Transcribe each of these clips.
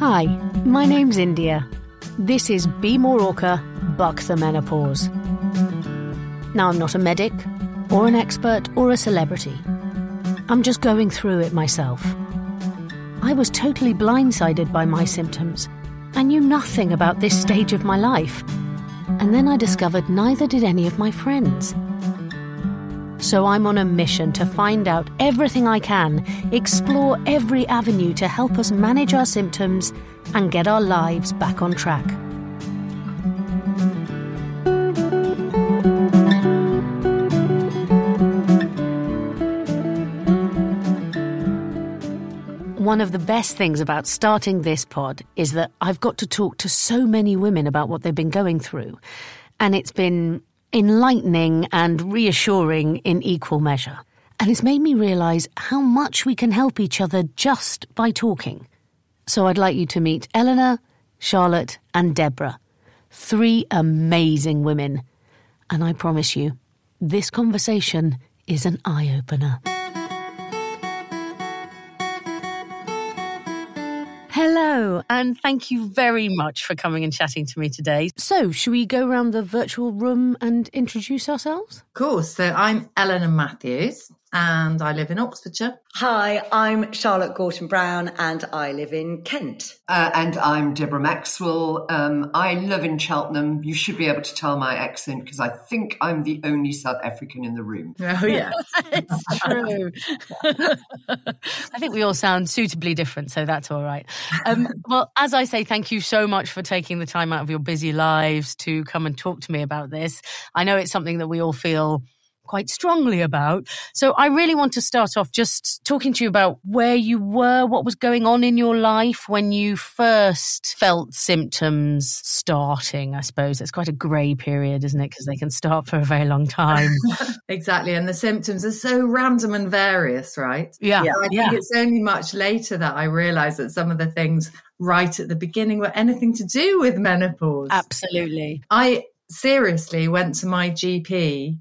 Hi, my name's India. This is Be More Orca, Buck the Menopause. Now, I'm not a medic, or an expert, or a celebrity. I'm just going through it myself. I was totally blindsided by my symptoms. I knew nothing about this stage of my life. And then I discovered neither did any of my friends. So I'm on a mission to find out everything I can, explore every avenue to help us manage our symptoms and get our lives back on track. One of the best things about starting this pod is that I've got to talk to so many women about what they've been going through. And it's been enlightening and reassuring in equal measure. And it's made me realise how much we can help each other just by talking. So I'd like you to meet Eleanor, Charlotte, and Deborah. Three amazing women. And I promise you, this conversation is an eye opener. Hello, and thank you very much for coming and chatting to me today. So, should we go around the virtual room and introduce ourselves? Of course. So, I'm Eleanor Matthews and I live in Oxfordshire. Hi, I'm Charlotte Gorton Brown and I live in Kent. Uh, and I'm Deborah Maxwell. Um, I live in Cheltenham. You should be able to tell my accent because I think I'm the only South African in the room. Oh, yeah. it's true. I think we all sound suitably different, so that's all right. Um, well, as I say, thank you so much for taking the time out of your busy lives to come and talk to me about this. I know it's something that we all feel quite strongly about. So I really want to start off just talking to you about where you were, what was going on in your life when you first felt symptoms starting, I suppose. It's quite a grey period, isn't it? Because they can start for a very long time. exactly. And the symptoms are so random and various, right? Yeah. I think yeah. it's only much later that I realised that some of the things right at the beginning were anything to do with menopause. Absolutely. I seriously went to my GP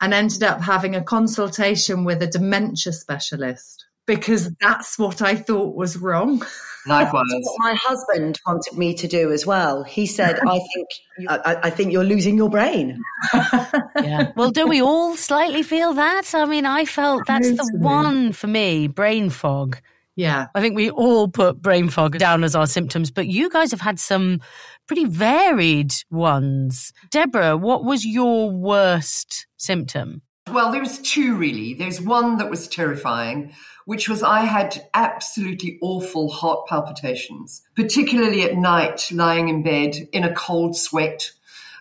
and ended up having a consultation with a dementia specialist because that's what I thought was wrong. Likewise. my husband wanted me to do as well. He said, "I think I, I think you're losing your brain." yeah. Well, do we all slightly feel that? I mean, I felt that's the one for me, brain fog. Yeah. I think we all put brain fog down as our symptoms, but you guys have had some pretty varied ones. Deborah, what was your worst symptom? Well, there was two really. There's one that was terrifying, which was I had absolutely awful heart palpitations, particularly at night, lying in bed in a cold sweat,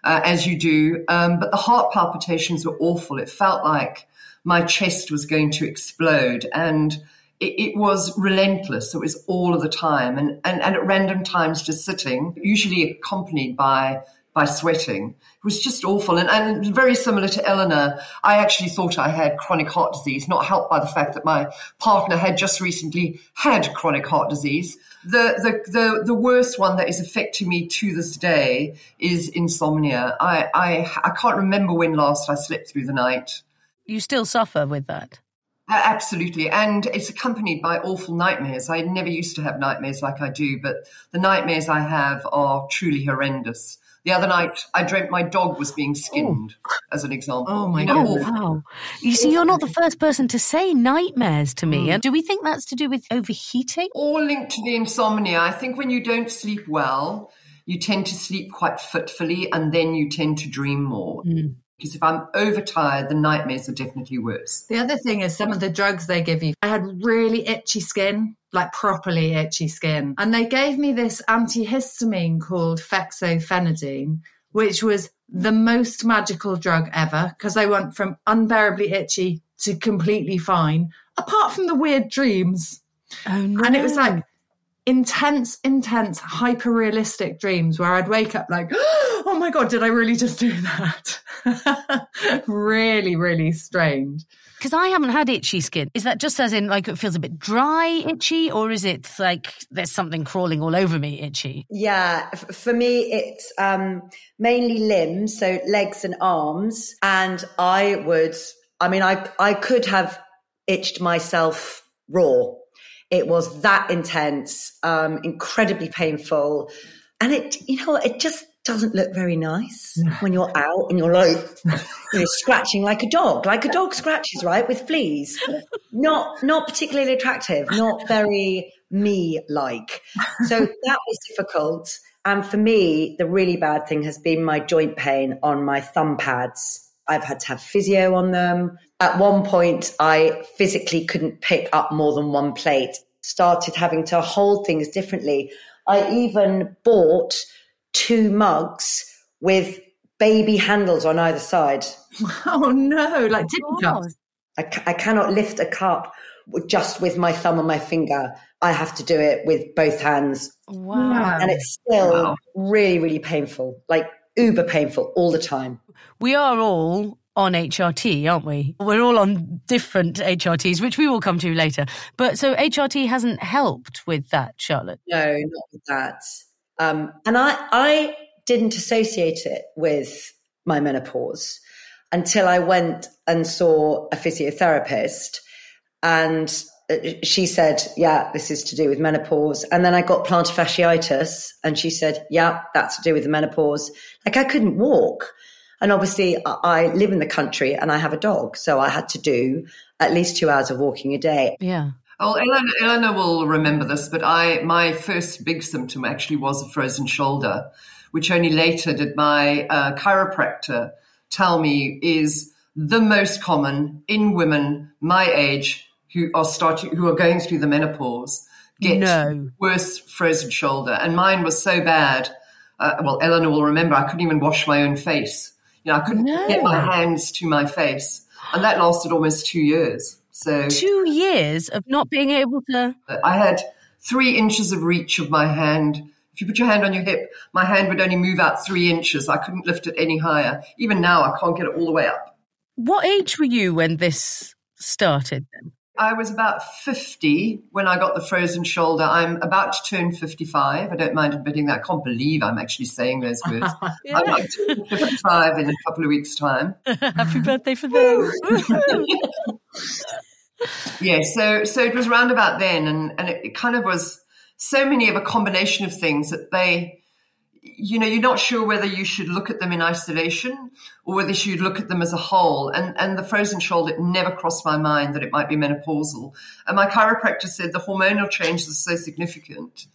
uh, as you do. Um, but the heart palpitations were awful. It felt like my chest was going to explode. And it, it, was relentless. It was all of the time, and, and and at random times, just sitting, usually accompanied by by sweating. It was just awful, and, and very similar to Eleanor. I actually thought I had chronic heart disease, not helped by the fact that my partner had just recently had chronic heart disease. The, the, the, the worst one that is affecting me to this day is insomnia. I, I, I can't remember when last I slept through the night. You still suffer with that? Absolutely. And it's accompanied by awful nightmares. I never used to have nightmares like I do, but the nightmares I have are truly horrendous. The other night, I dreamt my dog was being skinned, oh. as an example. Oh, my you know, God. Wow. You see, you're not the first person to say nightmares to me. Mm. And do we think that's to do with overheating? All linked to the insomnia. I think when you don't sleep well, you tend to sleep quite fitfully and then you tend to dream more. Mm. Because if I'm overtired, the nightmares are definitely worse. The other thing is some of the drugs they give you. I had really itchy skin, like properly itchy skin. And they gave me this antihistamine called fexofenadine, which was the most magical drug ever because I went from unbearably itchy to completely fine, apart from the weird dreams. Oh, no. And it was like, intense, intense, hyper realistic dreams where I'd wake up like, oh my God, did I really just do that? really, really strange. Because I haven't had itchy skin. Is that just as in like it feels a bit dry, itchy, or is it like there's something crawling all over me, itchy? Yeah, for me, it's um, mainly limbs, so legs and arms. And I would, I mean, I, I could have itched myself raw It was that intense, um, incredibly painful. And it, you know, it just doesn't look very nice when you're out and you're like, you know, scratching like a dog, like a dog scratches, right, with fleas. Not, not particularly attractive, not very me like. So that was difficult. And for me, the really bad thing has been my joint pain on my thumb pads. I've had to have physio on them. At one point, I physically couldn't pick up more than one plate, started having to hold things differently. I even bought two mugs with baby handles on either side. Oh no, like tippy cups. I, I cannot lift a cup just with my thumb and my finger. I have to do it with both hands. Wow. And it's still wow. really, really painful, like uber painful all the time. We are all on HRT, aren't we? We're all on different HRTs, which we will come to later. But so HRT hasn't helped with that, Charlotte? No, not with that. Um, and I, I didn't associate it with my menopause until I went and saw a physiotherapist. And uh, she said, Yeah, this is to do with menopause. And then I got plantar fasciitis. And she said, Yeah, that's to do with the menopause. Like I couldn't walk. And obviously, I live in the country and I have a dog. So I had to do at least two hours of walking a day. Yeah. Oh, Eleanor, Eleanor will remember this, but I my first big symptom actually was a frozen shoulder, which only later did my uh, chiropractor tell me is the most common in women my age who are starting who are going through the menopause get no. worse frozen shoulder, and mine was so bad. Uh, well, Eleanor will remember I couldn't even wash my own face. You know, I couldn't no. get my hands to my face, and that lasted almost two years. So two years of not being able to. I had three inches of reach of my hand. If you put your hand on your hip, my hand would only move out three inches. I couldn't lift it any higher. Even now, I can't get it all the way up. What age were you when this started then? I was about 50 when I got the frozen shoulder. I'm about to turn 55. I don't mind admitting that. I can't believe I'm actually saying those words. yeah. I'm turn 55 in a couple of weeks' time. Happy birthday for them. yeah, so so it was round about then and, and it, it kind of was so many of a combination of things that they you know, you're not sure whether you should look at them in isolation or whether you should look at them as a whole. And, and the frozen shoulder, it never crossed my mind that it might be menopausal. And my chiropractor said the hormonal changes are so significant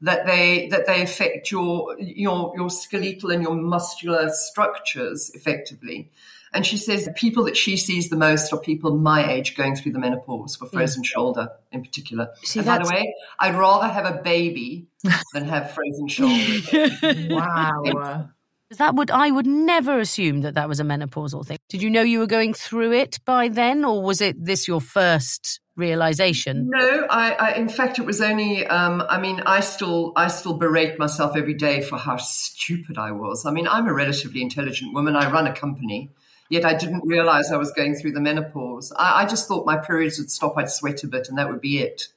that they that they affect your your your skeletal and your muscular structures effectively. And she says the people that she sees the most are people my age going through the menopause for frozen yeah. shoulder in particular. See, and by the way, I'd rather have a baby than have frozen shoulder. wow. That would I would never assume that that was a menopausal thing. Did you know you were going through it by then, or was it this your first realization? No, I, I in fact it was only. Um, I mean, I still I still berate myself every day for how stupid I was. I mean, I'm a relatively intelligent woman. I run a company. Yet I didn't realize I was going through the menopause. I, I just thought my periods would stop, I'd sweat a bit, and that would be it.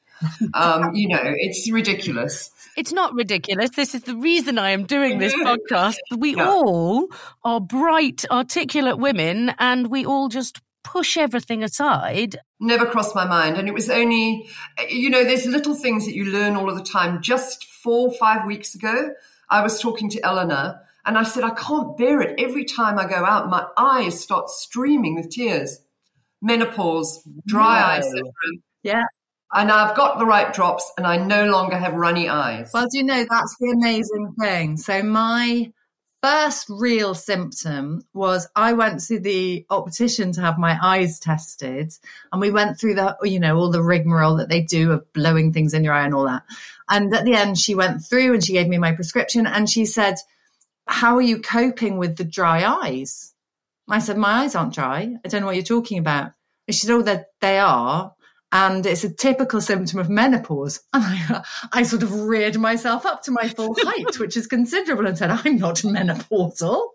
Um, you know, it's ridiculous. It's not ridiculous. This is the reason I am doing this podcast. We yeah. all are bright, articulate women, and we all just push everything aside. Never crossed my mind. And it was only, you know, there's little things that you learn all of the time. Just four, five weeks ago, I was talking to Eleanor and I said, I can't bear it. Every time I go out, my eyes start streaming with tears. Menopause, dry no. eye syndrome. Yeah. And I've got the right drops and I no longer have runny eyes. Well, do you know, that's the amazing thing. So, my first real symptom was I went to the optician to have my eyes tested, and we went through the, you know, all the rigmarole that they do of blowing things in your eye and all that. And at the end, she went through and she gave me my prescription and she said, how are you coping with the dry eyes? I said, my eyes aren't dry. I don't know what you're talking about. And she said, oh, that they are. And it's a typical symptom of menopause. And I, I sort of reared myself up to my full height, which is considerable, and said, I'm not menopausal.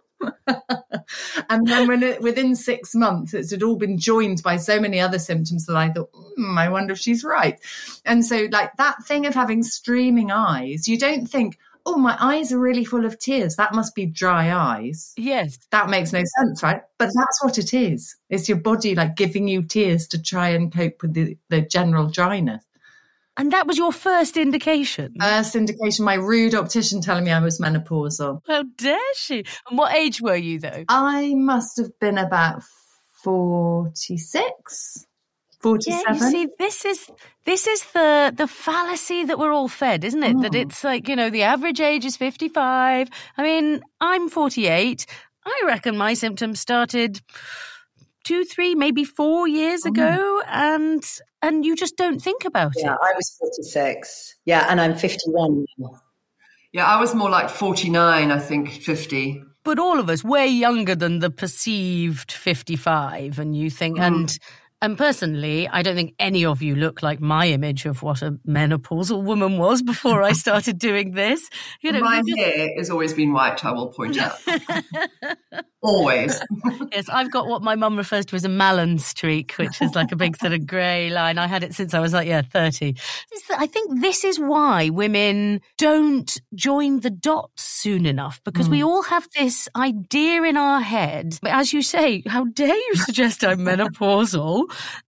and then when it, within six months, it had all been joined by so many other symptoms that I thought, mm, I wonder if she's right. And so, like that thing of having streaming eyes, you don't think, oh, my eyes are really full of tears. That must be dry eyes. Yes. That makes no sense, right? But that's what it is. It's your body like giving you tears to try and cope with the, the general dryness. And that was your first indication? First indication, my rude optician telling me I was menopausal. How dare she? And what age were you though? I must have been about 46. 47. Yeah, you see, this is this is the the fallacy that we're all fed, isn't it? Mm. That it's like you know the average age is fifty five. I mean, I'm forty eight. I reckon my symptoms started two, three, maybe four years mm. ago, and and you just don't think about yeah, it. Yeah, I was forty six. Yeah, and I'm fifty one. Yeah, I was more like forty nine. I think fifty but all of us way younger than the perceived 55 and you think mm. and and personally, I don't think any of you look like my image of what a menopausal woman was before I started doing this. You know, my hair has always been white. I will point out. always. yes, I've got what my mum refers to as a Mallen streak, which is like a big sort of grey line. I had it since I was like, yeah, 30. I think this is why women don't join the dots soon enough because mm. we all have this idea in our head. But as you say, how dare you suggest I'm menopausal?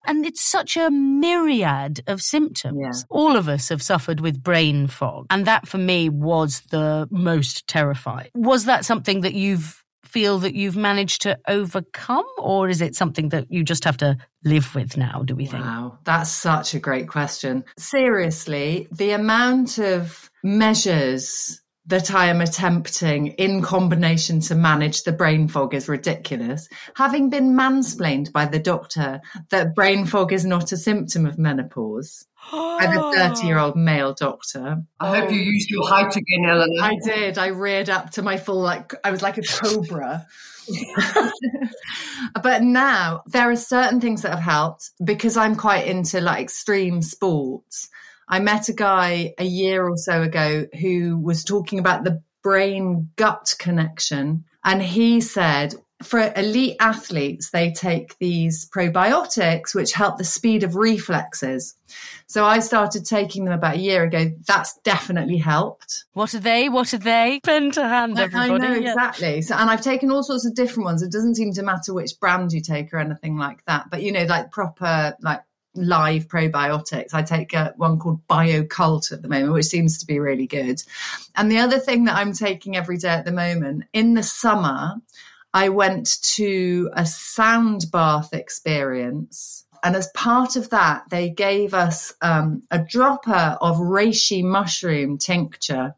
And it's such a myriad of symptoms. Yeah. All of us have suffered with brain fog. And that for me was the most terrifying. Was that something that you've feel that you've managed to overcome, or is it something that you just have to live with now, do we think? Wow, that's such a great question. Seriously, the amount of measures that I am attempting in combination to manage the brain fog is ridiculous. Having been mansplained by the doctor that brain fog is not a symptom of menopause. I'm a 30 year old male doctor. I hope you um, used your height again, Eleanor. I did. I reared up to my full, like, I was like a cobra. but now there are certain things that have helped because I'm quite into like extreme sports. I met a guy a year or so ago who was talking about the brain gut connection. And he said, for elite athletes, they take these probiotics, which help the speed of reflexes. So I started taking them about a year ago. That's definitely helped. What are they? What are they? Pen to hand, everybody. I know, yeah. exactly. So, and I've taken all sorts of different ones. It doesn't seem to matter which brand you take or anything like that. But, you know, like proper, like live probiotics. I take a, one called Bio-Kult at the moment, which seems to be really good. And the other thing that I'm taking every day at the moment, in the summer, I went to a sound bath experience. And as part of that, they gave us um, a dropper of reishi mushroom tincture.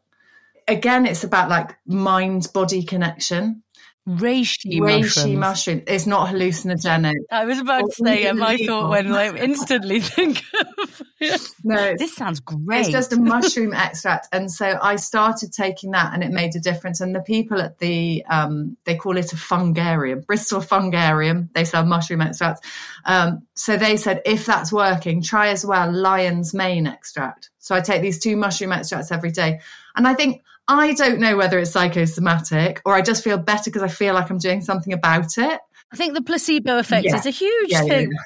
Again, it's about like mind body connection reishi, reishi mushroom. It's not hallucinogenic. I was about to say, yeah, my thought when I instantly think of no, this sounds great. It's just a mushroom extract, and so I started taking that, and it made a difference. And the people at the um, they call it a fungarium, Bristol Fungarium. They sell mushroom extracts. Um, so they said if that's working, try as well lion's mane extract. So I take these two mushroom extracts every day, and I think I don't know whether it's psychosomatic or I just feel better because I feel like I'm doing something about it. I think the placebo effect yeah. is a huge yeah, thing. Yeah,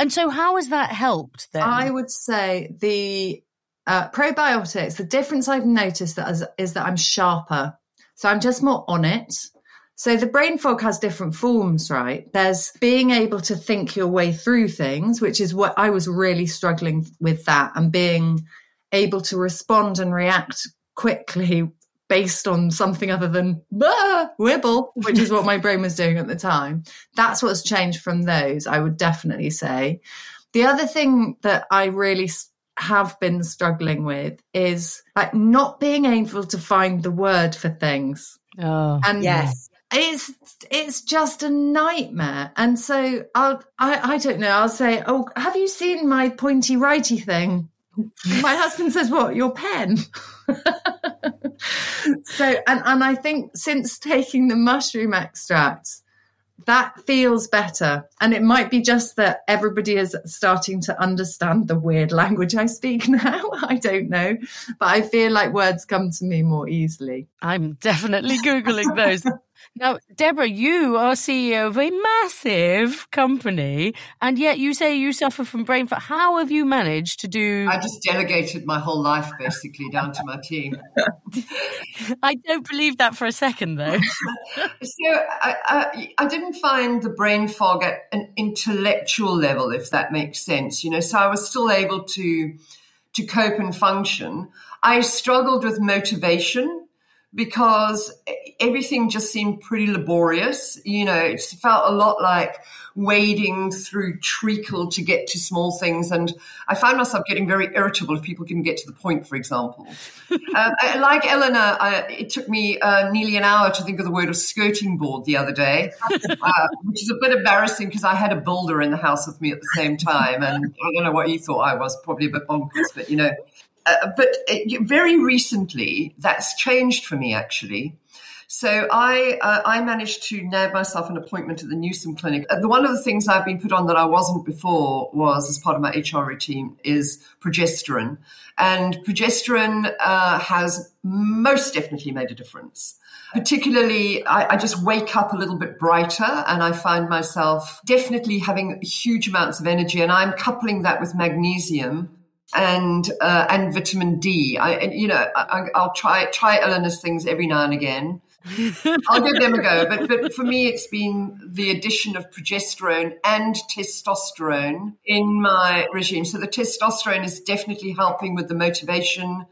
and so, how has that helped then? I would say the uh, probiotics, the difference I've noticed that is, is that I'm sharper. So I'm just more on it. So the brain fog has different forms, right? There's being able to think your way through things, which is what I was really struggling with that and being able to respond and react quickly based on something other than ah, wibble, which is what my brain was doing at the time. That's what's changed from those, I would definitely say. The other thing that I really have been struggling with is like not being able to find the word for things. Oh, and yes. It's it's just a nightmare, and so I'll I, I don't know. I'll say, oh, have you seen my pointy righty thing? My husband says, "What your pen?" so, and, and I think since taking the mushroom extracts, that feels better. And it might be just that everybody is starting to understand the weird language I speak now. I don't know. But I feel like words come to me more easily. I'm definitely Googling those. Now, Deborah, you are CEO of a massive company, and yet you say you suffer from brain fog. How have you managed to do? I just delegated my whole life basically down to my team. I don't believe that for a second, though. so I, I, I didn't find the brain fog at an intellectual level, if that makes sense. You know, so I was still able to to cope and function. I struggled with motivation because everything just seemed pretty laborious. You know, it felt a lot like wading through treacle to get to small things. And I found myself getting very irritable if people couldn't get to the point, for example. uh, like Eleanor, I, it took me uh, nearly an hour to think of the word of skirting board the other day, uh, which is a bit embarrassing because I had a builder in the house with me at the same time. And I don't know what you thought I was, probably a bit bonkers, but you know, uh, but it, very recently, that's changed for me actually. So I uh, I managed to nab myself an appointment at the Newson Clinic. Uh, one of the things I've been put on that I wasn't before was, as part of my HR routine, is progesterone, and progesterone uh, has most definitely made a difference. Particularly, I, I, just wake up a little bit brighter, and I find myself definitely having huge amounts of energy. And I'm coupling that with magnesium and uh, and vitamin D. I, and, you know, I, will try try Eleanor's things every now and again. I'll give them a go, but but for me, it's been the addition of progesterone and testosterone in my regime. So the testosterone is definitely helping with the motivation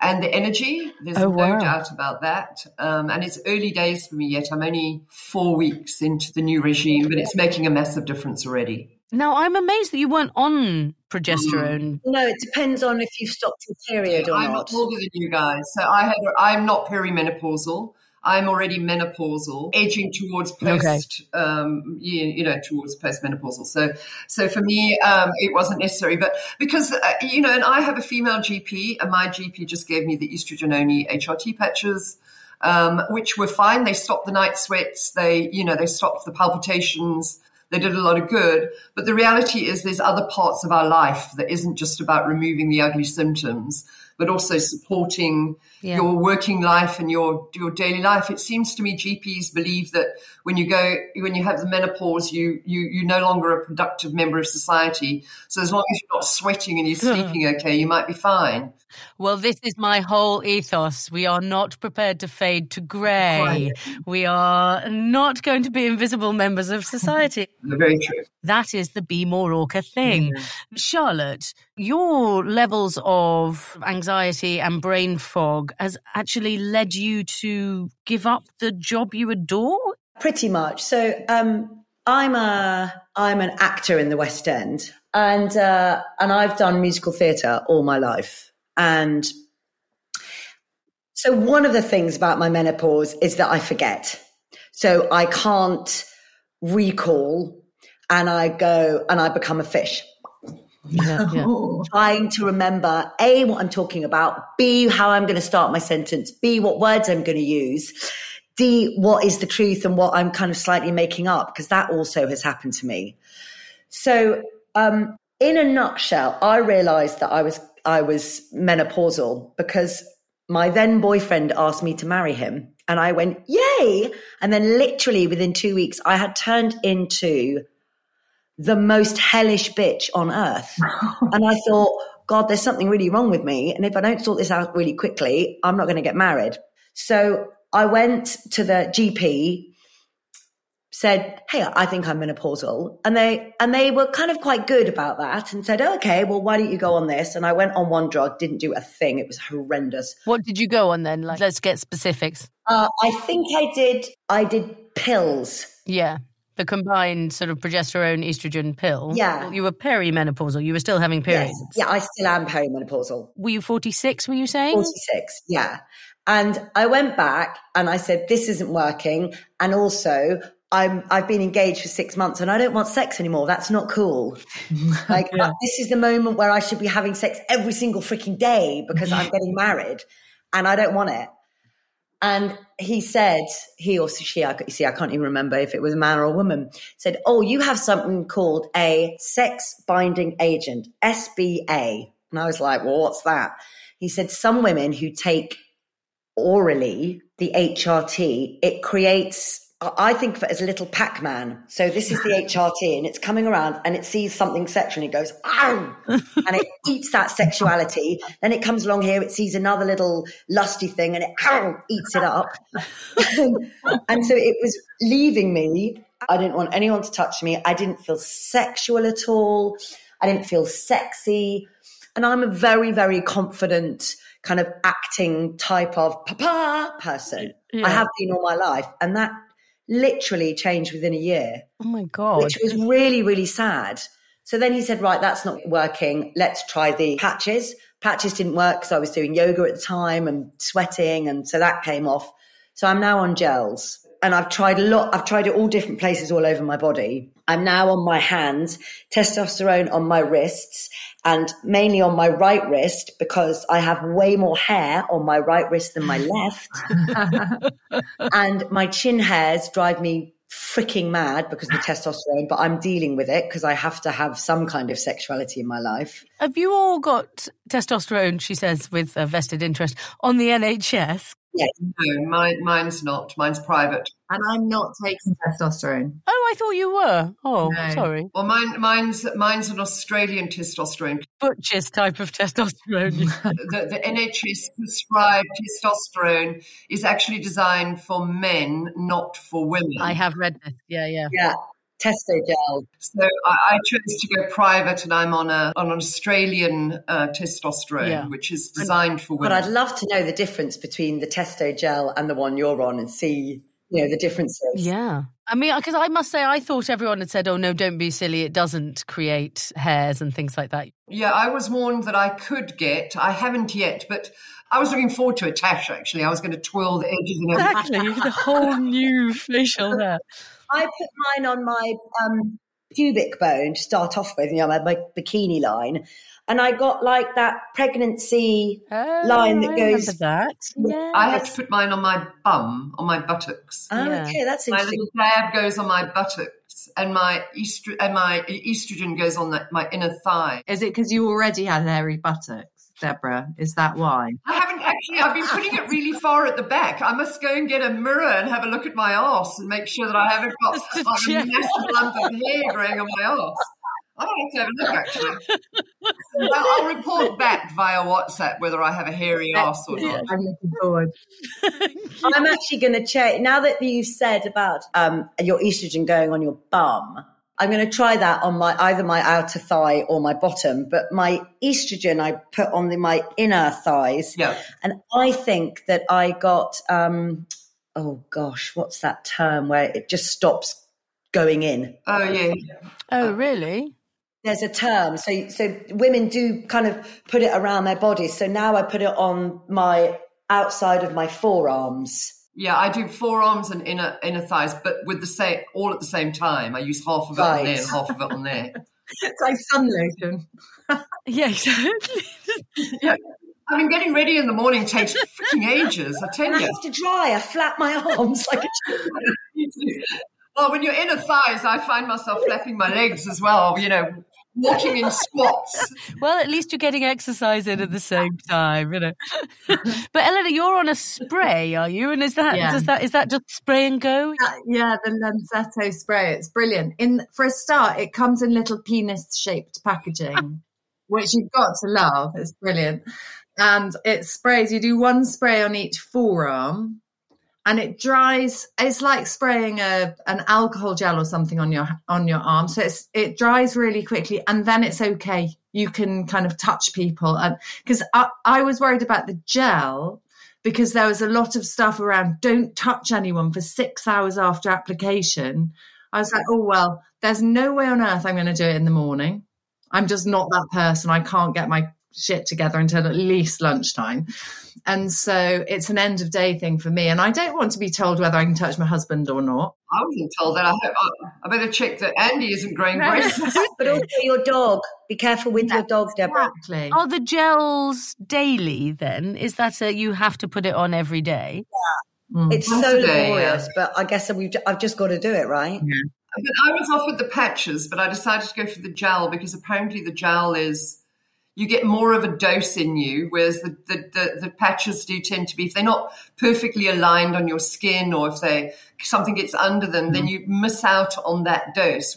and the energy. There's oh, no wow. doubt about that. Um, and it's early days for me yet. I'm only four weeks into the new regime, but it's making a massive difference already. Now, I'm amazed that you weren't on progesterone. No, it depends on if you've stopped your period or I'm not. I'm older than you guys, so I had. I'm not perimenopausal. I'm already menopausal, edging towards post, okay. um, you, you, know, towards postmenopausal. So, so for me, um, it wasn't necessary. But because uh, you know, and I have a female GP, and my GP just gave me the estrogen only HRT patches. Um, which were fine. They stopped the night sweats. They, you know, they stopped the palpitations. They did a lot of good. But the reality is there's other parts of our life that isn't just about removing the ugly symptoms, but also supporting yeah. your working life and your your daily life. It seems to me GPs believe that when you go when you have the menopause, you you you no longer a productive member of society. So as long as you're not sweating and you're sleeping okay, you might be fine. Well, this is my whole ethos. We are not prepared to fade to grey. We are not going to be invisible members of society. Very true. That is the Be More Orca thing. Mm. Charlotte, your levels of anxiety and brain fog has actually led you to give up the job you adore? Pretty much. So, um, I'm a I'm an actor in the West End, and uh, and I've done musical theatre all my life. And so, one of the things about my menopause is that I forget. So I can't recall, and I go and I become a fish. Yeah, yeah. Trying to remember A, what I'm talking about, B, how I'm going to start my sentence, B, what words I'm going to use, D, what is the truth and what I'm kind of slightly making up, because that also has happened to me. So, um, in a nutshell, I realized that I was, I was menopausal because my then boyfriend asked me to marry him. And I went, yay. And then literally within two weeks, I had turned into the most hellish bitch on earth. and I thought, God, there's something really wrong with me. And if I don't sort this out really quickly, I'm not going to get married. So I went to the GP, said, Hey, I think I'm menopausal. And they, and they were kind of quite good about that and said, oh, okay, well, why don't you go on this? And I went on one drug, didn't do a thing. It was horrendous. What did you go on then? Like, let's get specifics. Uh, I think I did, I did pills. Yeah the combined sort of progesterone estrogen pill. Yeah. You were perimenopausal. You were still having periods. Yes. Yeah, I still am perimenopausal. Were you 46, were you saying? 46, yeah. And I went back and I said, this isn't working. And also, I'm, I've been engaged for six months and I don't want sex anymore. That's not cool. like, yeah. this is the moment where I should be having sex every single freaking day because I'm getting married and I don't want it. And he said, he or she, I, see, I can't even remember if it was a man or a woman, said, Oh, you have something called a sex binding agent, SBA. And I was like, Well, what's that? He said, Some women who take orally the HRT, it creates I think of it as a little Pac-Man. So this is the HRT and it's coming around and it sees something sexual and it goes, ow, and it eats that sexuality. Then it comes along here, it sees another little lusty thing and it ow, eats it up. and so it was leaving me. I didn't want anyone to touch me. I didn't feel sexual at all. I didn't feel sexy. And I'm a very, very confident kind of acting type of papa person. Yeah. I have been all my life. And that literally changed within a year, Oh my god. which was really, really sad. So then he said, right, that's not working. Let's try the patches. Patches didn't work because I was doing yoga at the time and sweating. And so that came off. So I'm now on gels and I've tried a lot. I've tried it all different places all over my body. I'm now on my hands, testosterone on my wrists and mainly on my right wrist because I have way more hair on my right wrist than my left. and my chin hairs drive me freaking mad because of the testosterone, but I'm dealing with it because I have to have some kind of sexuality in my life. Have you all got testosterone, she says, with a vested interest on the NHS? No, mine, mine's not. Mine's private. And I'm not taking testosterone. Oh, I thought you were. Oh, No. sorry. Well, mine, mine's mine's an Australian testosterone. Butch's type of testosterone. The, the NHS prescribed testosterone is actually designed for men, not for women. I have read this. Yeah, yeah. Yeah. Testo gel. So I, I chose to go private, and I'm on a on an Australian uh, testosterone, Yeah. which is designed for women. But. I'd love to know the difference between the testo gel and the one you're on and see, you know, the differences. Yeah. I mean, because I must say, I thought everyone had said, oh, no, don't be silly. It doesn't create hairs and things like that. Yeah, I was warned that I could get. I haven't yet, but I was looking forward to a tash. Actually, I was going to twirl the edges and everything. Exactly. the whole new facial hair. I put mine on my um, pubic bone to start off with, you know, my, my bikini line. And I got like that pregnancy Oh, line that I goes. remember that. Yeah. I had to put mine on my bum, on my buttocks. Oh, Yeah. okay, that's my little dab goes on my buttocks, and my estro- and my estrogen goes on the, my inner thigh. Is it because you already had hairy buttocks, Deborah? Is that why? I haven't actually. I've been putting it really far at the back. I must go and get a mirror and have a look at my arse and make sure that I haven't got like, a massive lump of hair growing on my arse. I might have to have a look actually. Well, I'll report back via WhatsApp whether I have a hairy arse or not. I'm looking forward. I'm actually going to check now that you've said about um, your estrogen going on your bum. I'm going to try that on my either my outer thigh or my bottom, but my estrogen I put on the, my inner thighs, Yeah. and I think that I got um, oh gosh, what's that term where it just stops going in? Oh yeah. Oh, really? There's a term, so so women do kind of put it around their bodies. So now I put it on my outside of my forearms. Yeah, I do forearms and inner inner thighs, but with the same all at the same time. I use half of it on there and half of it on there. It's like sun lotion. Yeah, exactly. Yeah. I mean, getting ready in the morning takes freaking ages. I tell And I have to dry. I flap my arms like a chicken. Well, when you're inner thighs, I find myself flapping my legs as well. You know, walking in squats. well, at least you're getting exercise in at the same time, you know. but Eleanor, you're on a spray, are you? And is that Yeah. does that is that just spray and go? Uh, yeah, the Lenzetto spray. It's brilliant. In for a start, it comes in little penis-shaped packaging, which you've got to love. It's brilliant, and it sprays. You do one spray on each forearm, and it dries. It's like spraying a an alcohol gel or something on your on your arm. So it's it dries really quickly, and then it's okay. You can kind of touch people, and because I, I was worried about the gel because there was a lot of stuff around don't touch anyone for six hours after application. I was like, oh, well, there's no way on earth I'm going to do it in the morning. I'm just not that person. I can't get my shit together until at least lunchtime. And so it's an end of day thing for me. And I don't want to be told whether I can touch my husband or not. I wasn't told that. I, hope, I, I better check that Andy isn't growing braces. But also your dog. Be careful with your dog, Deborah. Exactly. Are the gels daily then? Is that a, you have to put it on every day? Mm. It's Once so a day, laborious, but I guess we've, I've just got to do it, right? But I was offered the patches, but I decided to go for the gel because apparently the gel is you get more of a dose in you, whereas the, the, the, the patches do tend to be if they're not perfectly aligned on your skin or if they something gets under them, then mm-hmm. you miss out on that dose.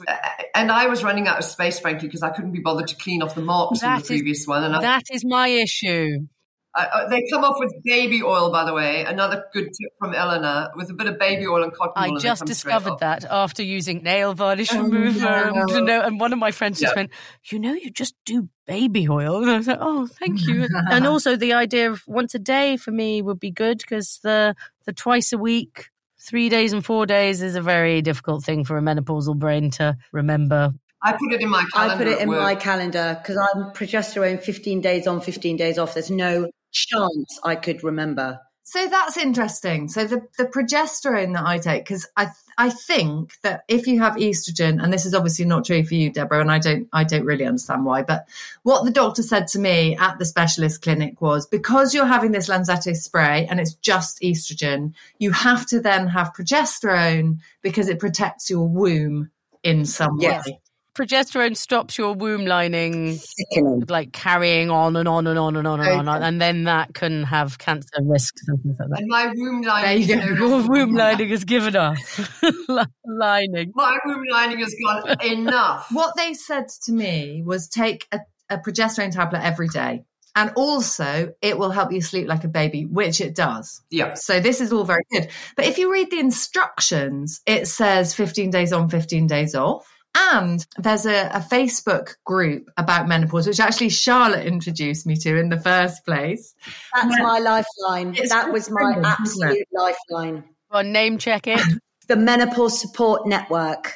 And I was running out of space, frankly, because I couldn't be bothered to clean off the marks from the is- previous one. And I, That is my issue. Uh, uh, they come off with baby oil, by the way. Another good tip from Eleanor with a bit of baby oil and cotton wool. I just they come straight discovered that after using nail varnish Oh, remover. no. And, you know, and one of my friends just Yeah. went, You know, you just do baby oil. And I was like, Oh, thank you. and also, the idea of once a day for me would be good because the, the twice a week, three days and four days is a very difficult thing for a menopausal brain to remember. I put it in my calendar. I put it in work. my calendar because I'm progesterone 15 days on, 15 days off. There's no chance I could remember. So that's interesting. So the, the progesterone that I take, because I I think that if you have estrogen, and this is obviously not true for you, Deborah, and I don't I don't really understand why, but what the doctor said to me at the specialist clinic was because you're having this Lenzetto spray and it's just estrogen, you have to then have progesterone because it protects your womb in some Yes. way. Progesterone stops your womb lining Sickening. like carrying on and on and on and on and on, and then that can have cancer risks and things like that. And my womb There lining. you is Your womb lining has given up. lining. My womb lining has gone enough. What they said to me was take a, a progesterone tablet every day. And also, it will help you sleep like a baby, which it does. Yeah. So, this is all very good. But if you read the instructions, it says 15 days on, 15 days off. And there's a, a Facebook group about menopause, which actually Charlotte introduced me to in the first place. That's Yeah. my lifeline. That was my absolute lifeline. Go on, name check it. The Menopause Support Network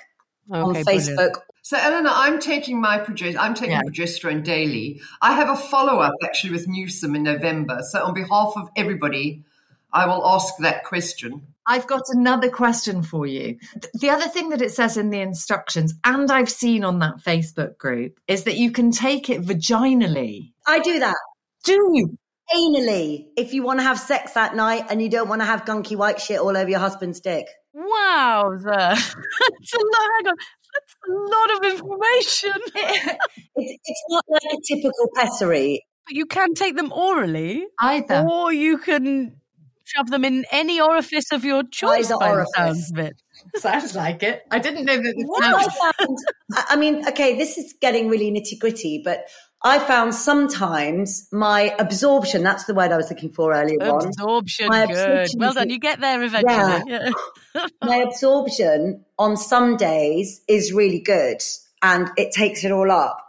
on Okay, brilliant. Facebook. So, Eleanor, I'm taking my progest- I'm taking Yeah. progesterone daily. I have a follow up actually with Newson in November. So, on behalf of everybody, I will ask that question. I've got another question for you. The other thing that it says in the instructions, and I've seen on that Facebook group, is that you can take it vaginally. I do that. Do you? Anally, if you want to have sex that night and you don't want to have gunky white shit all over your husband's dick. Wow, that's a lot. Hang on, that's a lot of information. It's, it's not like a typical pessary. But you can take them orally, Either. or you can shove them in any orifice of your choice. Either by the orifice. sounds of it. Sounds like it. I didn't know that. What sound- I found, I I mean, okay, this is getting really nitty gritty, but I found sometimes my absorption, that's the word I was looking for earlier on, Absorption, My good. absorption Well done. You get there eventually. Yeah. my absorption on some days is really good and it takes it all up.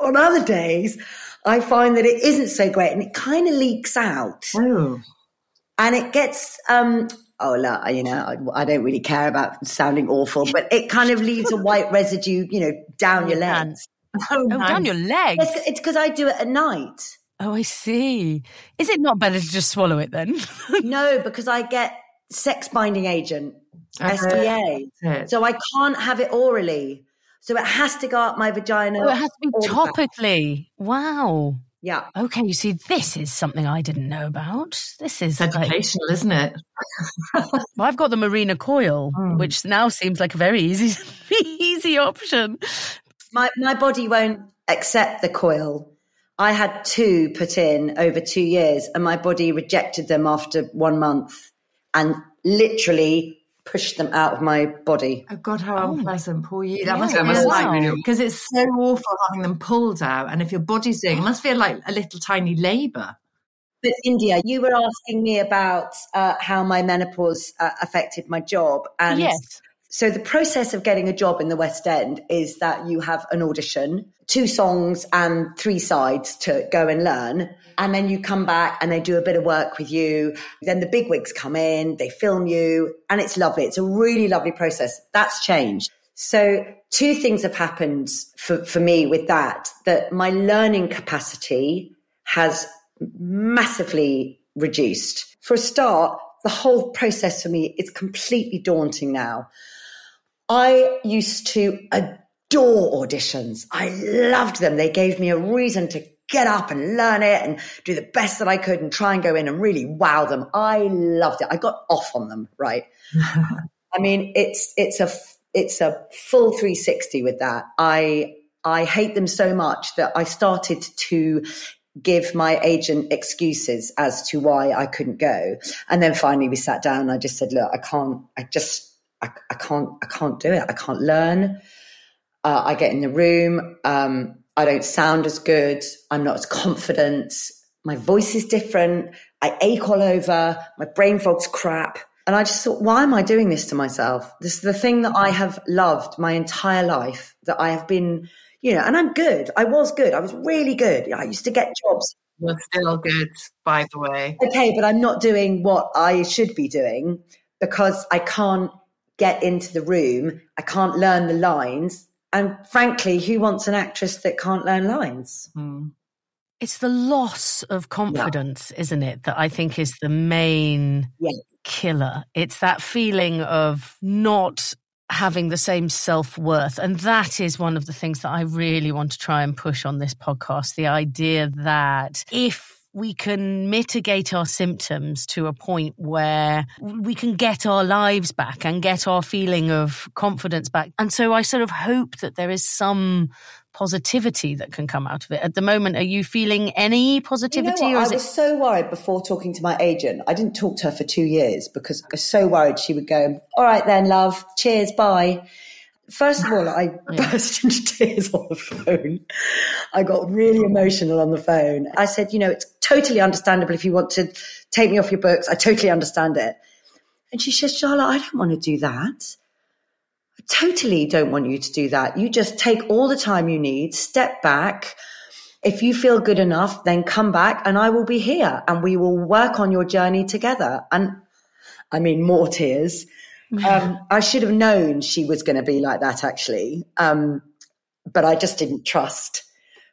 On other days, I find that it isn't so great and it kind of leaks out Oh. And it gets, um, oh, look, you know, I, I don't really care about sounding awful, but it kind of leaves a white residue, you know, down your legs. Oh, Oh, down your legs. It's because I do it at night. Oh, I see. Is it not better to just swallow it then? No, because I get sex binding agent, Okay. SBA. So I can't have it orally. So it has to go up my vagina. oh, it has to be all the topically. Wow. Yeah. Okay, you see, this is something I didn't know about. This is It's like, educational, isn't it? well, I've got the Mirena coil, Mm. which now seems like a very easy, easy option. My my body won't accept the coil. I had two put in over two years, and my body rejected them after one month, and literally pushed them out of my body. Oh God, how unpleasant! Poor you. That Yeah, must That feel must like be really because it's so awful having them pulled out, and if your body's doing, it must feel like a little tiny labour. But India, you were asking me about uh, how my menopause uh, affected my job, and yes. So the process of getting a job in the West End is that you have an audition, two songs and three sides to go and learn. And then you come back and they do a bit of work with you. Then the big wigs come in, they film you and it's lovely. It's a really lovely process. That's changed. So two things have happened for, for me with that, that my learning capacity has massively reduced. For a start, the whole process for me is completely daunting now. I used to adore auditions. I loved them. They gave me a reason to get up and learn it and do the best that I could and try and go in and really wow them. I loved it. I got off on them, right? I mean, it's it's a it's a full 360 with that. I I hate them so much that I started to give my agent excuses as to why I couldn't go. And then finally we sat down and I just said, look, I can't, I just, I, I can't, I can't do it. I can't learn. Uh, I get in the room. Um, I don't sound as good. I'm not as confident. My voice is different. I ache all over. My brain fog's crap. And I just thought, why am I doing this to myself? This is the thing that I have loved my entire life, that I have been, you know, and I'm good. I was good. I was really good. I used to get jobs. You're still good, by the way. Okay, but I'm not doing what I should be doing because I can't get into the room. I can't learn the lines. And frankly, who wants an actress that can't learn lines? Mm. It's the loss of confidence, yeah. isn't it? That I think is the main yeah. killer. It's that feeling of not having the same self worth. And that is one of the things that I really want to try and push on this podcast the idea that if we can mitigate our symptoms to a point where we can get our lives back and get our feeling of confidence back. And so I sort of hope that there is some positivity that can come out of it. At the moment, are you feeling any positivity? You know or I was it- so worried before talking to my agent. I didn't talk to her for two years because I was so worried she would go, All right then, love, cheers, bye. First of all, I yeah. burst into tears on the phone. I got really emotional on the phone. I said, you know, it's totally understandable if you want to take me off your books. I totally understand it. And she says, Charlotte, I don't want to do that. I totally don't want you to do that. You just take all the time you need, step back. If you feel good enough, then come back and I will be here and we will work on your journey together. And I mean, more tears. Um, I should have known she was going to be like that, actually. Um, but I just didn't trust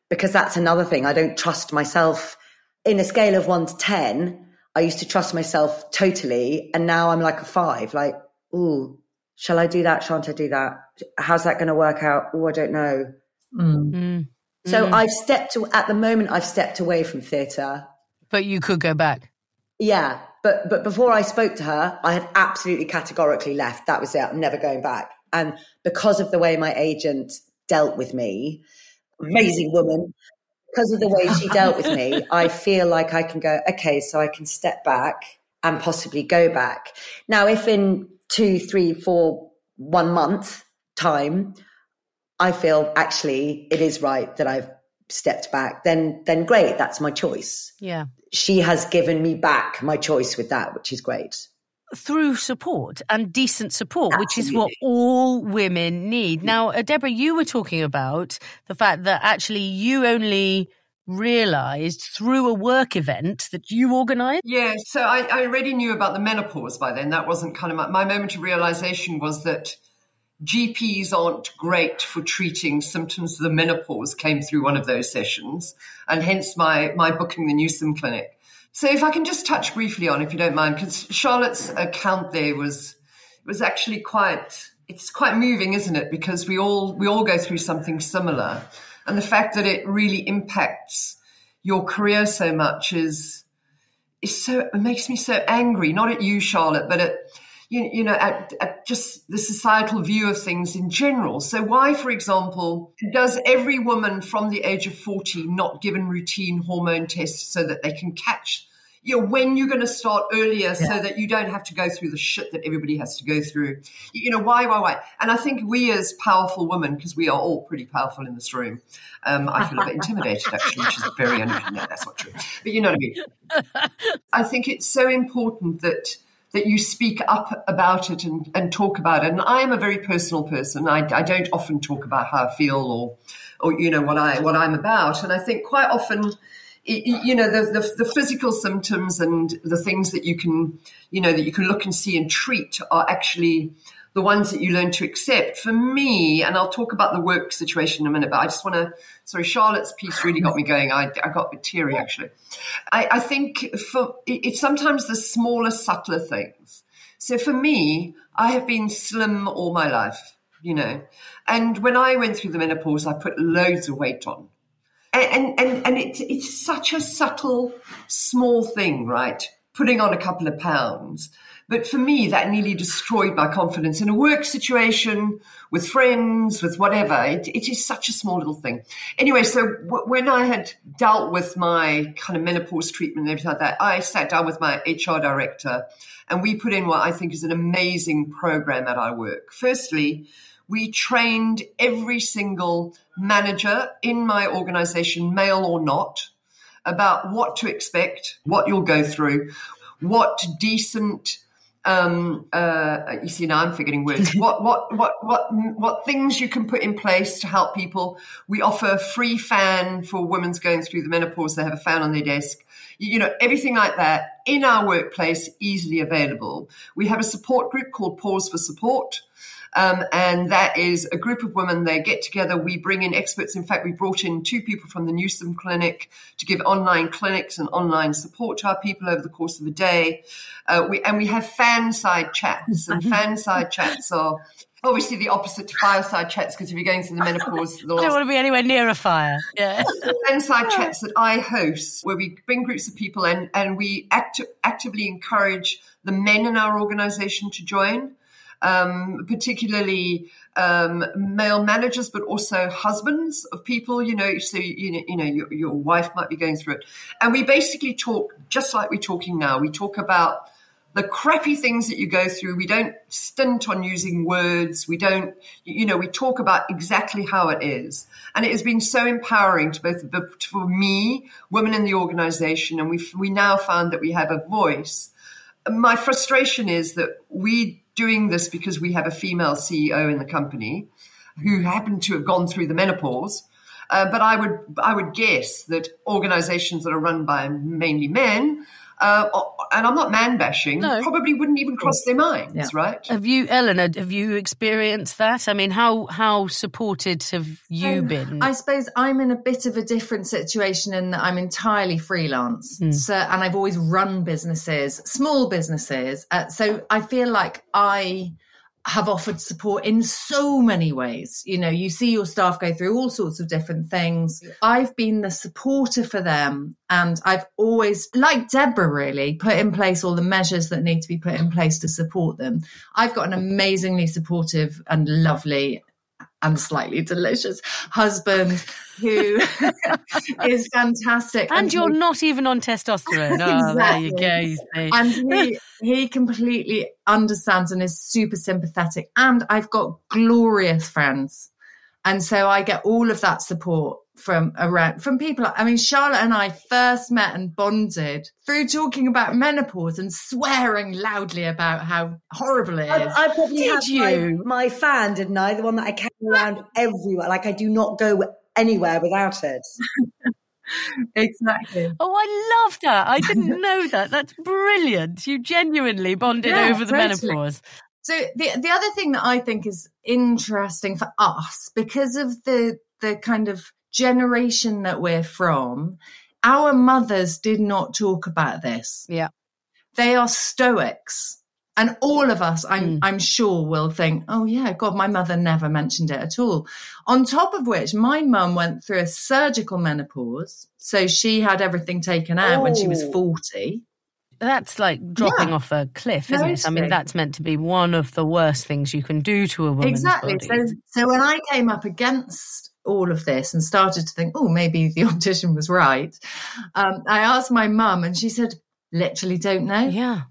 because that's another thing. I don't trust myself. In a scale of one to 10, I used to trust myself totally. And now I'm like a five, like, ooh, shall I do that? Shan't I do that? How's that going to work out? Oh, I don't know. Mm. So mm. I've stepped to, at the moment, I've stepped away from theatre. But you could go back. Yeah, but but before I spoke to her, I had absolutely categorically left. That was it. I'm never going back. And because of the way my agent dealt with me, amazing woman, because of the way she dealt with me, I feel like I can go, okay, so I can step back and possibly go back. Now, if in two, three, four, one month time, I feel actually it is right that I've stepped back, then then great, that's my choice. Yeah. She has given me back my choice with that, which is great. Through support and decent support, Absolutely. which is what all women need. Now, uh, Deborah, you were talking about the fact that actually you only realized through a work event that you organized? Yeah, so I, I, already knew about the menopause by then. That wasn't kind of my, my moment of realization was that GPs aren't great for treating symptoms of the menopause came through one of those sessions, and hence my, my booking the Newson Clinic. So if I can just touch briefly on, if you don't mind, because Charlotte's account there was was actually quite it's quite moving, isn't it? Because we all we all go through something similar, and the fact that it really impacts your career so much is is so it makes me so angry. Not at you, Charlotte, but at you, you know, at, at, just the societal view of things in general. So, why, for example, does every woman from the age of 40 not given routine hormone tests so that they can catch? You know, when you're going to start earlier yeah. so that you don't have to go through the shit that everybody has to go through. You know, why, why, why? And I think we as powerful women, because we are all pretty powerful in this room, um, I feel a bit intimidated actually, which is very unusual. No, that's not true. But you know what I mean. I think it's so important that that you speak up about it and, and talk about it. And I am a very personal person. I, I don't often talk about how I feel or, or you know what I what I'm about. And I think quite often, you know, the, the, the physical symptoms and the things that you can you know that you can look and see and treat are actually the ones that you learn to accept. For me, and I'll talk about the work situation in a minute, but I just want to, sorry, Charlotte's piece really got me going. I, I got a bit teary actually. I, I think for it's sometimes the smaller, subtler things. So for me, I have been slim all my life, you know, and when I went through the menopause, I put loads of weight on. And, and, and it's, it's such a subtle, small thing, right? Putting on a couple of pounds but for me, that nearly destroyed my confidence in a work situation, with friends, with whatever. It, it is such a small little thing. Anyway, so w- when I had dealt with my kind of menopause treatment and everything like that, I sat down with my HR director and we put in what I think is an amazing program at our work. Firstly, we trained every single manager in my organization, male or not, about what to expect, what you'll go through, what decent um, uh, you see now I'm forgetting words. what, what, what, what, what things you can put in place to help people. We offer a free fan for women's going through the menopause. They have a fan on their desk. You know, everything like that in our workplace, easily available. We have a support group called Pause for Support. Um, and that is a group of women. They get together. We bring in experts. In fact, we brought in two people from the Newson Clinic to give online clinics and online support to our people over the course of a day. Uh, we, and we have fan side chats, and fan side chats are obviously the opposite to fireside chats because if you're going through the menopause, I don't want to be anywhere near a fire. Yeah, fireside chats that I host, where we bring groups of people and and we act- actively encourage the men in our organisation to join um, particularly um, male managers, but also husbands of people. You know, so you know, you know your, your wife might be going through it, and we basically talk just like we're talking now. We talk about the crappy things that you go through. We don't stint on using words. We don't, you know, we talk about exactly how it is. And it has been so empowering to both for me, women in the organization, and we we now found that we have a voice. My frustration is that we doing this because we have a female CEO in the company who happened to have gone through the menopause. Uh, but I would I would guess that organisations that are run by mainly men uh, and I'm not man bashing, no. probably wouldn't even cross their minds, yeah. right? Have you, Eleanor, have you experienced that? I mean, how how supported have you um, been? I suppose I'm in a bit of a different situation in that I'm entirely freelance. Mm. So, and I've always run businesses, small businesses. Uh, so I feel like I have offered support in so many ways. You know, you see your staff go through all sorts of different things. I've been the supporter for them and I've always, like Deborah really, put in place all the measures that need to be put in place to support them. I've got an amazingly supportive and lovely and slightly delicious husband who is fantastic. And, and you're he, not even on testosterone. Oh, exactly. there you go. And he, he completely understands and is super sympathetic. And I've got glorious friends. And so I get all of that support from around from people. I mean, Charlotte and I first met and bonded through talking about menopause and swearing loudly about how horrible it is. I, I probably Did had you? My, my fan, didn't I? The one that I carry around everywhere. Like I do not go anywhere without it. exactly. Oh, I love that. I didn't know that. That's brilliant. You genuinely bonded yeah, over the totally. menopause. So the the other thing that I think is interesting for us because of the the kind of generation that we're from, our mothers did not talk about this. Yeah. They are stoics. And all of us, I'm, mm. I'm sure, will think, oh, yeah, God, my mother never mentioned it at all. On top of which, my mum went through a surgical menopause. So she had everything taken out oh. when she was oh. 40. That's like dropping yeah. off a cliff, isn't it? I mean, that's meant to be one of the worst things you can do to a woman. Exactly. So, so when I came up against all of this and started to think, oh, maybe the optician was right. Um, I asked my mum, and she said, literally don't know. Yeah.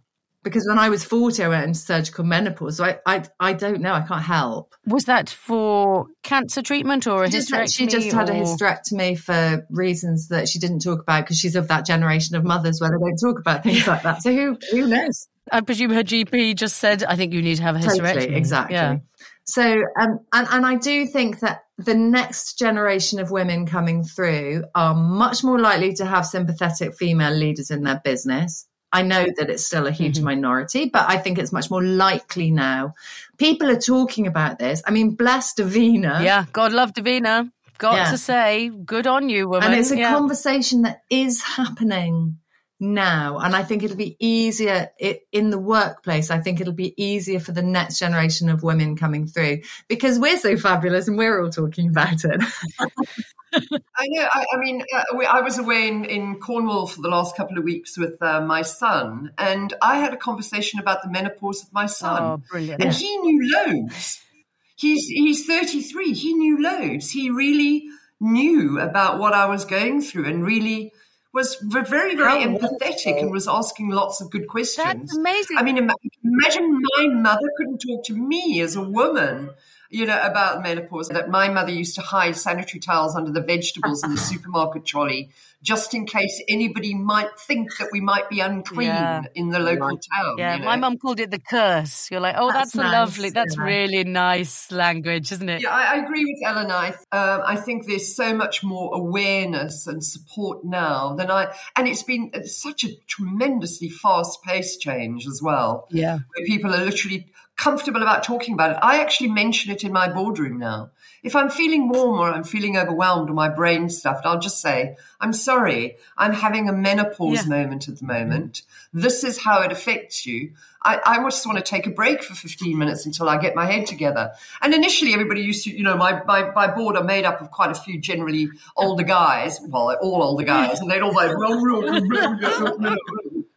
Because when I was 40, I went into surgical menopause. So I, I, I don't know. I can't help. Was that for cancer treatment or a she hysterectomy? Just, she just or... had a hysterectomy for reasons that she didn't talk about because she's of that generation of mothers where they don't talk about things like that. So who, who knows? I presume her GP just said, I think you need to have a hysterectomy. Totally, exactly. Yeah. So, um, and, and I do think that the next generation of women coming through are much more likely to have sympathetic female leaders in their business. I know that it's still a huge mm-hmm. minority, but I think it's much more likely now. People are talking about this. I mean, bless Davina. Yeah, God love Davina. Got yeah. to say, good on you, woman. And it's a yeah. conversation that is happening now. And I think it'll be easier it, in the workplace. I think it'll be easier for the next generation of women coming through because we're so fabulous and we're all talking about it. I know. I, I mean, uh, we, I was away in, in Cornwall for the last couple of weeks with uh, my son, and I had a conversation about the menopause of my son. Oh, brilliant! And he knew loads. He's he's 33. He knew loads. He really knew about what I was going through, and really was very, very empathetic and was asking lots of good questions. That's amazing. I mean, imagine my mother couldn't talk to me as a woman. You know, about menopause that my mother used to hide sanitary towels under the vegetables in the supermarket trolley just in case anybody might think that we might be unclean yeah. in the local right. town. Yeah, you know? my mum called it the curse. You're like, oh, that's, that's nice. lovely. That's yeah. really nice language, isn't it? Yeah, I, I agree with Ellen. I, um, I think there's so much more awareness and support now than I, and it's been such a tremendously fast paced change as well. Yeah. Where people are literally comfortable about talking about it. I actually mention it in my boardroom now. If I'm feeling warm or I'm feeling overwhelmed or my brain stuffed, I'll just say, I'm sorry, I'm having a menopause yeah. moment at the moment. This is how it affects you. I, I just want to take a break for 15 minutes until I get my head together. And initially, everybody used to, you know, my, my, my board are made up of quite a few generally older guys. Well, all older guys. And they'd all like,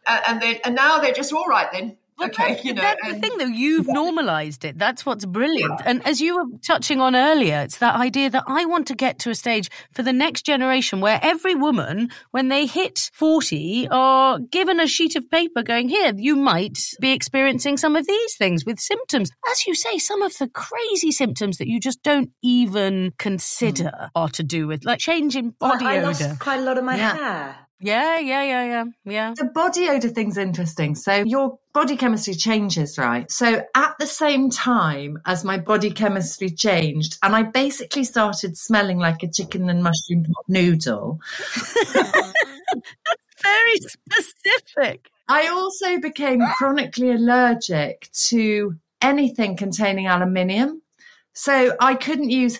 and, they, and now they're just all right then okay, that's, you know, that's and, the thing, though. You've normalised it. That's what's brilliant. Yeah. And as you were touching on earlier, it's that idea that I want to get to a stage for the next generation where every woman, when they hit 40, are given a sheet of paper going, here, you might be experiencing some of these things with symptoms. As you say, some of the crazy symptoms that you just don't even consider mm. are to do with, like change in body well, I odor. lost quite a lot of my yeah. hair. Yeah, yeah, yeah, yeah, yeah. The body odor thing's interesting. So your body chemistry changes, right? So at the same time as my body chemistry changed, and I basically started smelling like a chicken and mushroom pot noodle. That's very specific. I also became chronically allergic to anything containing aluminium. So I couldn't use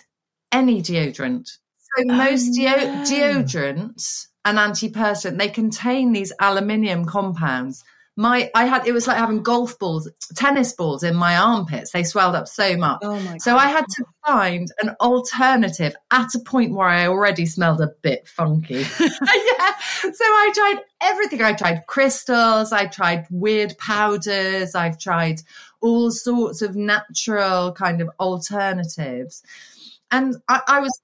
any deodorant. So oh, most oh, no. deodorants and antiperspirant, they contain these aluminium compounds. My, I had, it was like having golf balls, tennis balls in my armpits. They swelled up so much. Oh so I had to find an alternative at a point where I already smelled a bit funky. yeah. So I tried everything. I tried crystals. I tried weird powders. I've tried all sorts of natural kind of alternatives. And I, I was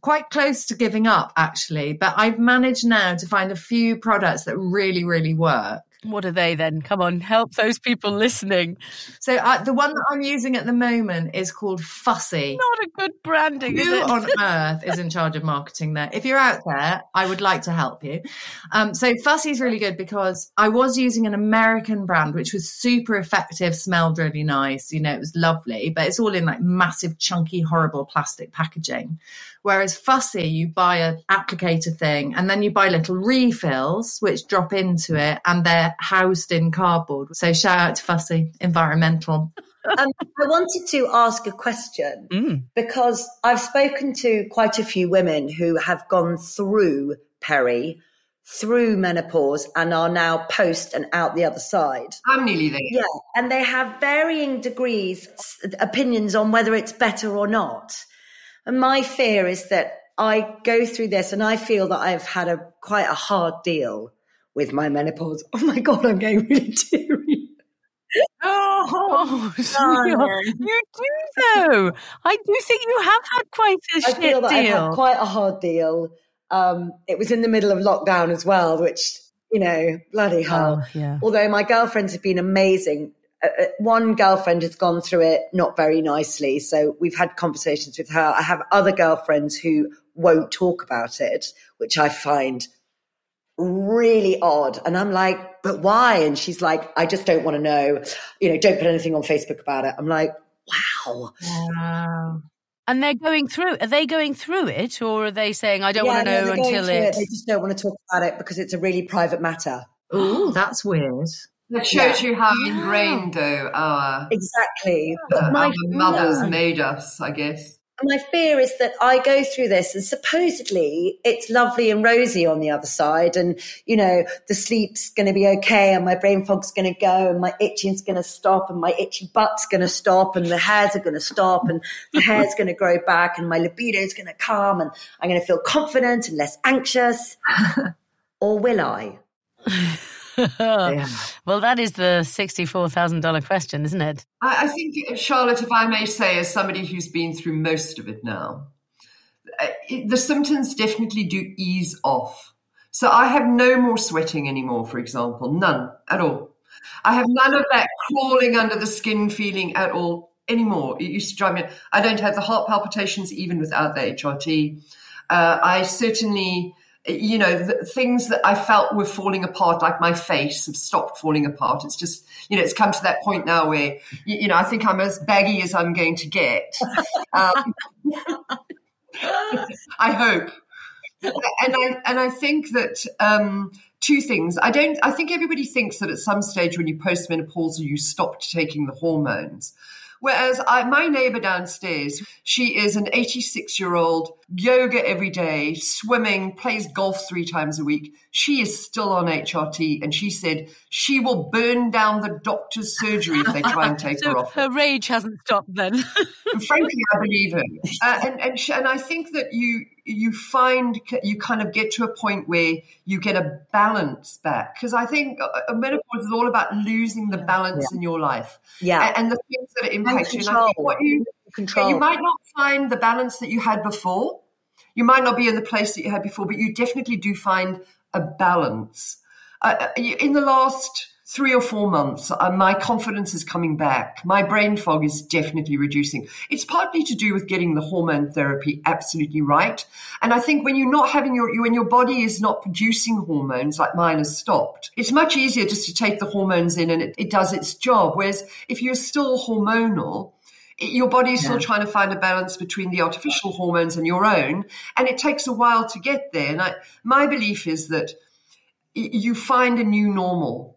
quite close to giving up actually, but I've managed now to find a few products that really, really work. What are they then? Come on, help those people listening. So uh, the one that I'm using at the moment is called Fussy. Not a good branding. Who on earth is in charge of marketing there? If you're out there, I would like to help you. Um, so Fussy is really good because I was using an American brand which was super effective, smelled really nice. You know, it was lovely, but it's all in like massive, chunky, horrible plastic packaging. Whereas Fussy, you buy an applicator thing and then you buy little refills which drop into it and they're housed in cardboard. So shout out to Fussy Environmental. um, I wanted to ask a question mm. because I've spoken to quite a few women who have gone through peri, through menopause, and are now post and out the other side. I'm nearly there. Yeah, and they have varying degrees, opinions on whether it's better or not. And my fear is that I go through this and I feel that I've had a quite a hard deal with my menopause. Oh my God, I'm getting really teary. Oh, oh you do though. I do think you have had quite a I feel that deal. I've had quite a hard deal. Um, it was in the middle of lockdown as well, which you know, bloody hell. Oh, yeah. Although my girlfriends have been amazing. Uh, uh, one girlfriend has gone through it not very nicely. So we've had conversations with her. I have other girlfriends who won't talk about it, which I find really odd. And I'm like, but why? And she's like, I just don't want to know. You know, don't put anything on Facebook about it. I'm like, wow. Wow. And they're going through. Are they going through it, or are they saying, "I don't yeah, want to know until it... it"? They just don't want to talk about it because it's a really private matter. Oh, that's weird. That shows yeah. you how ingrained, though, our exactly uh, my, our mothers yeah. made us. I guess. My fear is that I go through this and supposedly it's lovely and rosy on the other side. And, you know, the sleep's going to be okay and my brain fog's going to go and my itching's going to stop and my itchy butt's going to stop and the hairs are going to stop and the hair's going to grow back and my libido is going to calm and I'm going to feel confident and less anxious. or will I? yeah. Well, that is the $64,000 question, isn't it? I, I, think, Charlotte, if I may say, as somebody who's been through most of it now, uh, the symptoms definitely do ease off. So I have no more sweating anymore, for example, none at all. I have none of that crawling under the skin feeling at all. anymore. It used to drive me. I don't have the heart palpitations even without the HRT. Uh, I certainly, you know, the things that I felt were falling apart, like my face, have stopped falling apart. It's just, you know, it's come to that point now where, you, you know, I think I'm as baggy as I'm going to get. Um, I hope. And I and I think that um, two things. I don't. I think everybody thinks that at some stage when you postmenopausal, you stopped taking the hormones. Whereas I, my neighbor downstairs, she is an 86 year old, yoga every day, swimming, plays golf three times a week. She is still on HRT and she said she will burn down the doctor's surgery if they try and take so her off. Her rage hasn't stopped then. Frankly, I believe her. Uh, and, and, she, and I think that you, you find you kind of get to a point where you get a balance back because I think a menopause is all about losing the balance Yeah. in your life, Yeah. and, and the things that impact you. And I think what you Control. yeah, you might not find the balance that you had before. You might not be in the place that you had before, but you definitely do find a balance. Uh, in the last three or four months, uh, my confidence is coming back. My brain fog is definitely reducing. It's partly to do with getting the hormone therapy absolutely right. And I think when you're not having your, when your body is not producing hormones like mine has stopped, it's much easier just to take the hormones in and it, it does its job. Whereas if you're still hormonal, your body is still trying to find a balance between the artificial hormones and your own, and it takes a while to get there. And I, my belief is that you find a new normal.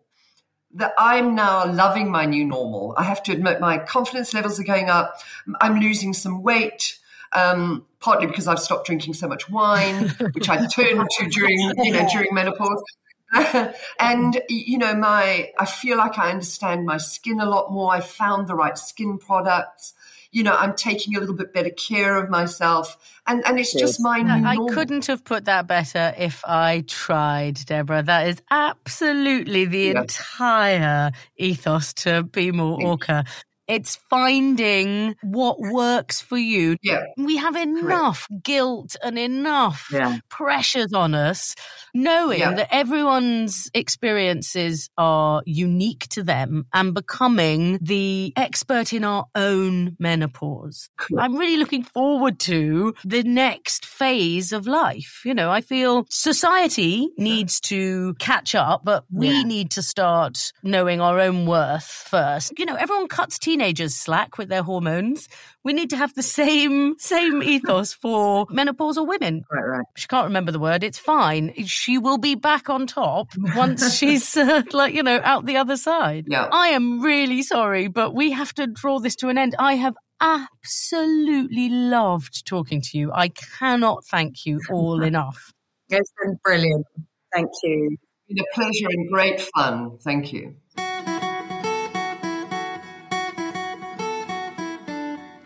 That I'm now loving my new normal. I have to admit, my confidence levels are going up. I'm losing some weight, um, partly because I've stopped drinking so much wine, which I turned to during, you know, during menopause. and you know my i feel like i understand my skin a lot more i found the right skin products you know i'm taking a little bit better care of myself and and it's just my new I couldn't have put that better if I tried, Deborah. That is absolutely the Yeah. entire ethos to Be More Orca. It's finding what works for you. yeah We have enough guilt and enough Yeah. pressures on us, knowing Yeah. that everyone's experiences are unique to them and becoming the expert in our own menopause. I'm really looking forward to the next phase of life. You know, I feel society needs to catch up, but we Yeah. need to start knowing our own worth first. You know, everyone cuts teenagers slack with their hormones. We need to have the same same ethos for menopausal women. Right, right. She can't remember the word. It's fine. She will be back on top once she's uh, like you know out the other side. Yeah. I am really sorry, but we have to draw this to an end. I have absolutely loved talking to you. I cannot thank you all enough. It's been brilliant. Thank you. it's been a pleasure and great fun thank you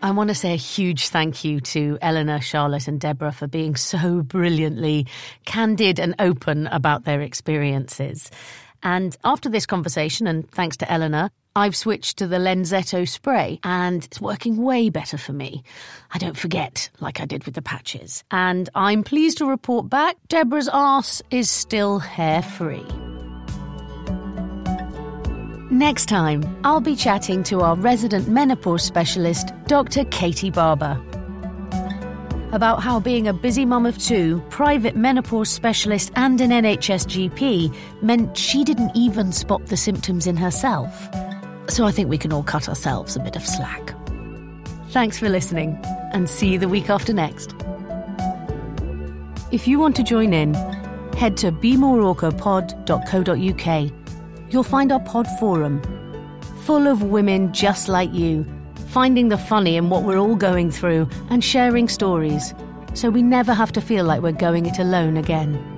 I want to say a huge thank you to Eleanor, Charlotte, and Deborah for being so brilliantly candid and open about their experiences. And after this conversation, and thanks to Eleanor, I've switched to the Lenzetto spray and it's working way better for me. I don't forget like I did with the patches. And I'm pleased to report back Deborah's arse is still hair free. Next time, I'll be chatting to our resident menopause specialist, Dr. Katie Barber, about how being a busy mum of two, private menopause specialist, and an NHS GP meant she didn't even spot the symptoms in herself. So I think we can all cut ourselves a bit of slack. Thanks for listening, and see you the week after next. If you want to join in, head to bemoreorcapod.co.uk. You'll find our pod forum, full of women just like you, finding the funny in what we're all going through and sharing stories, so we never have to feel like we're going it alone again.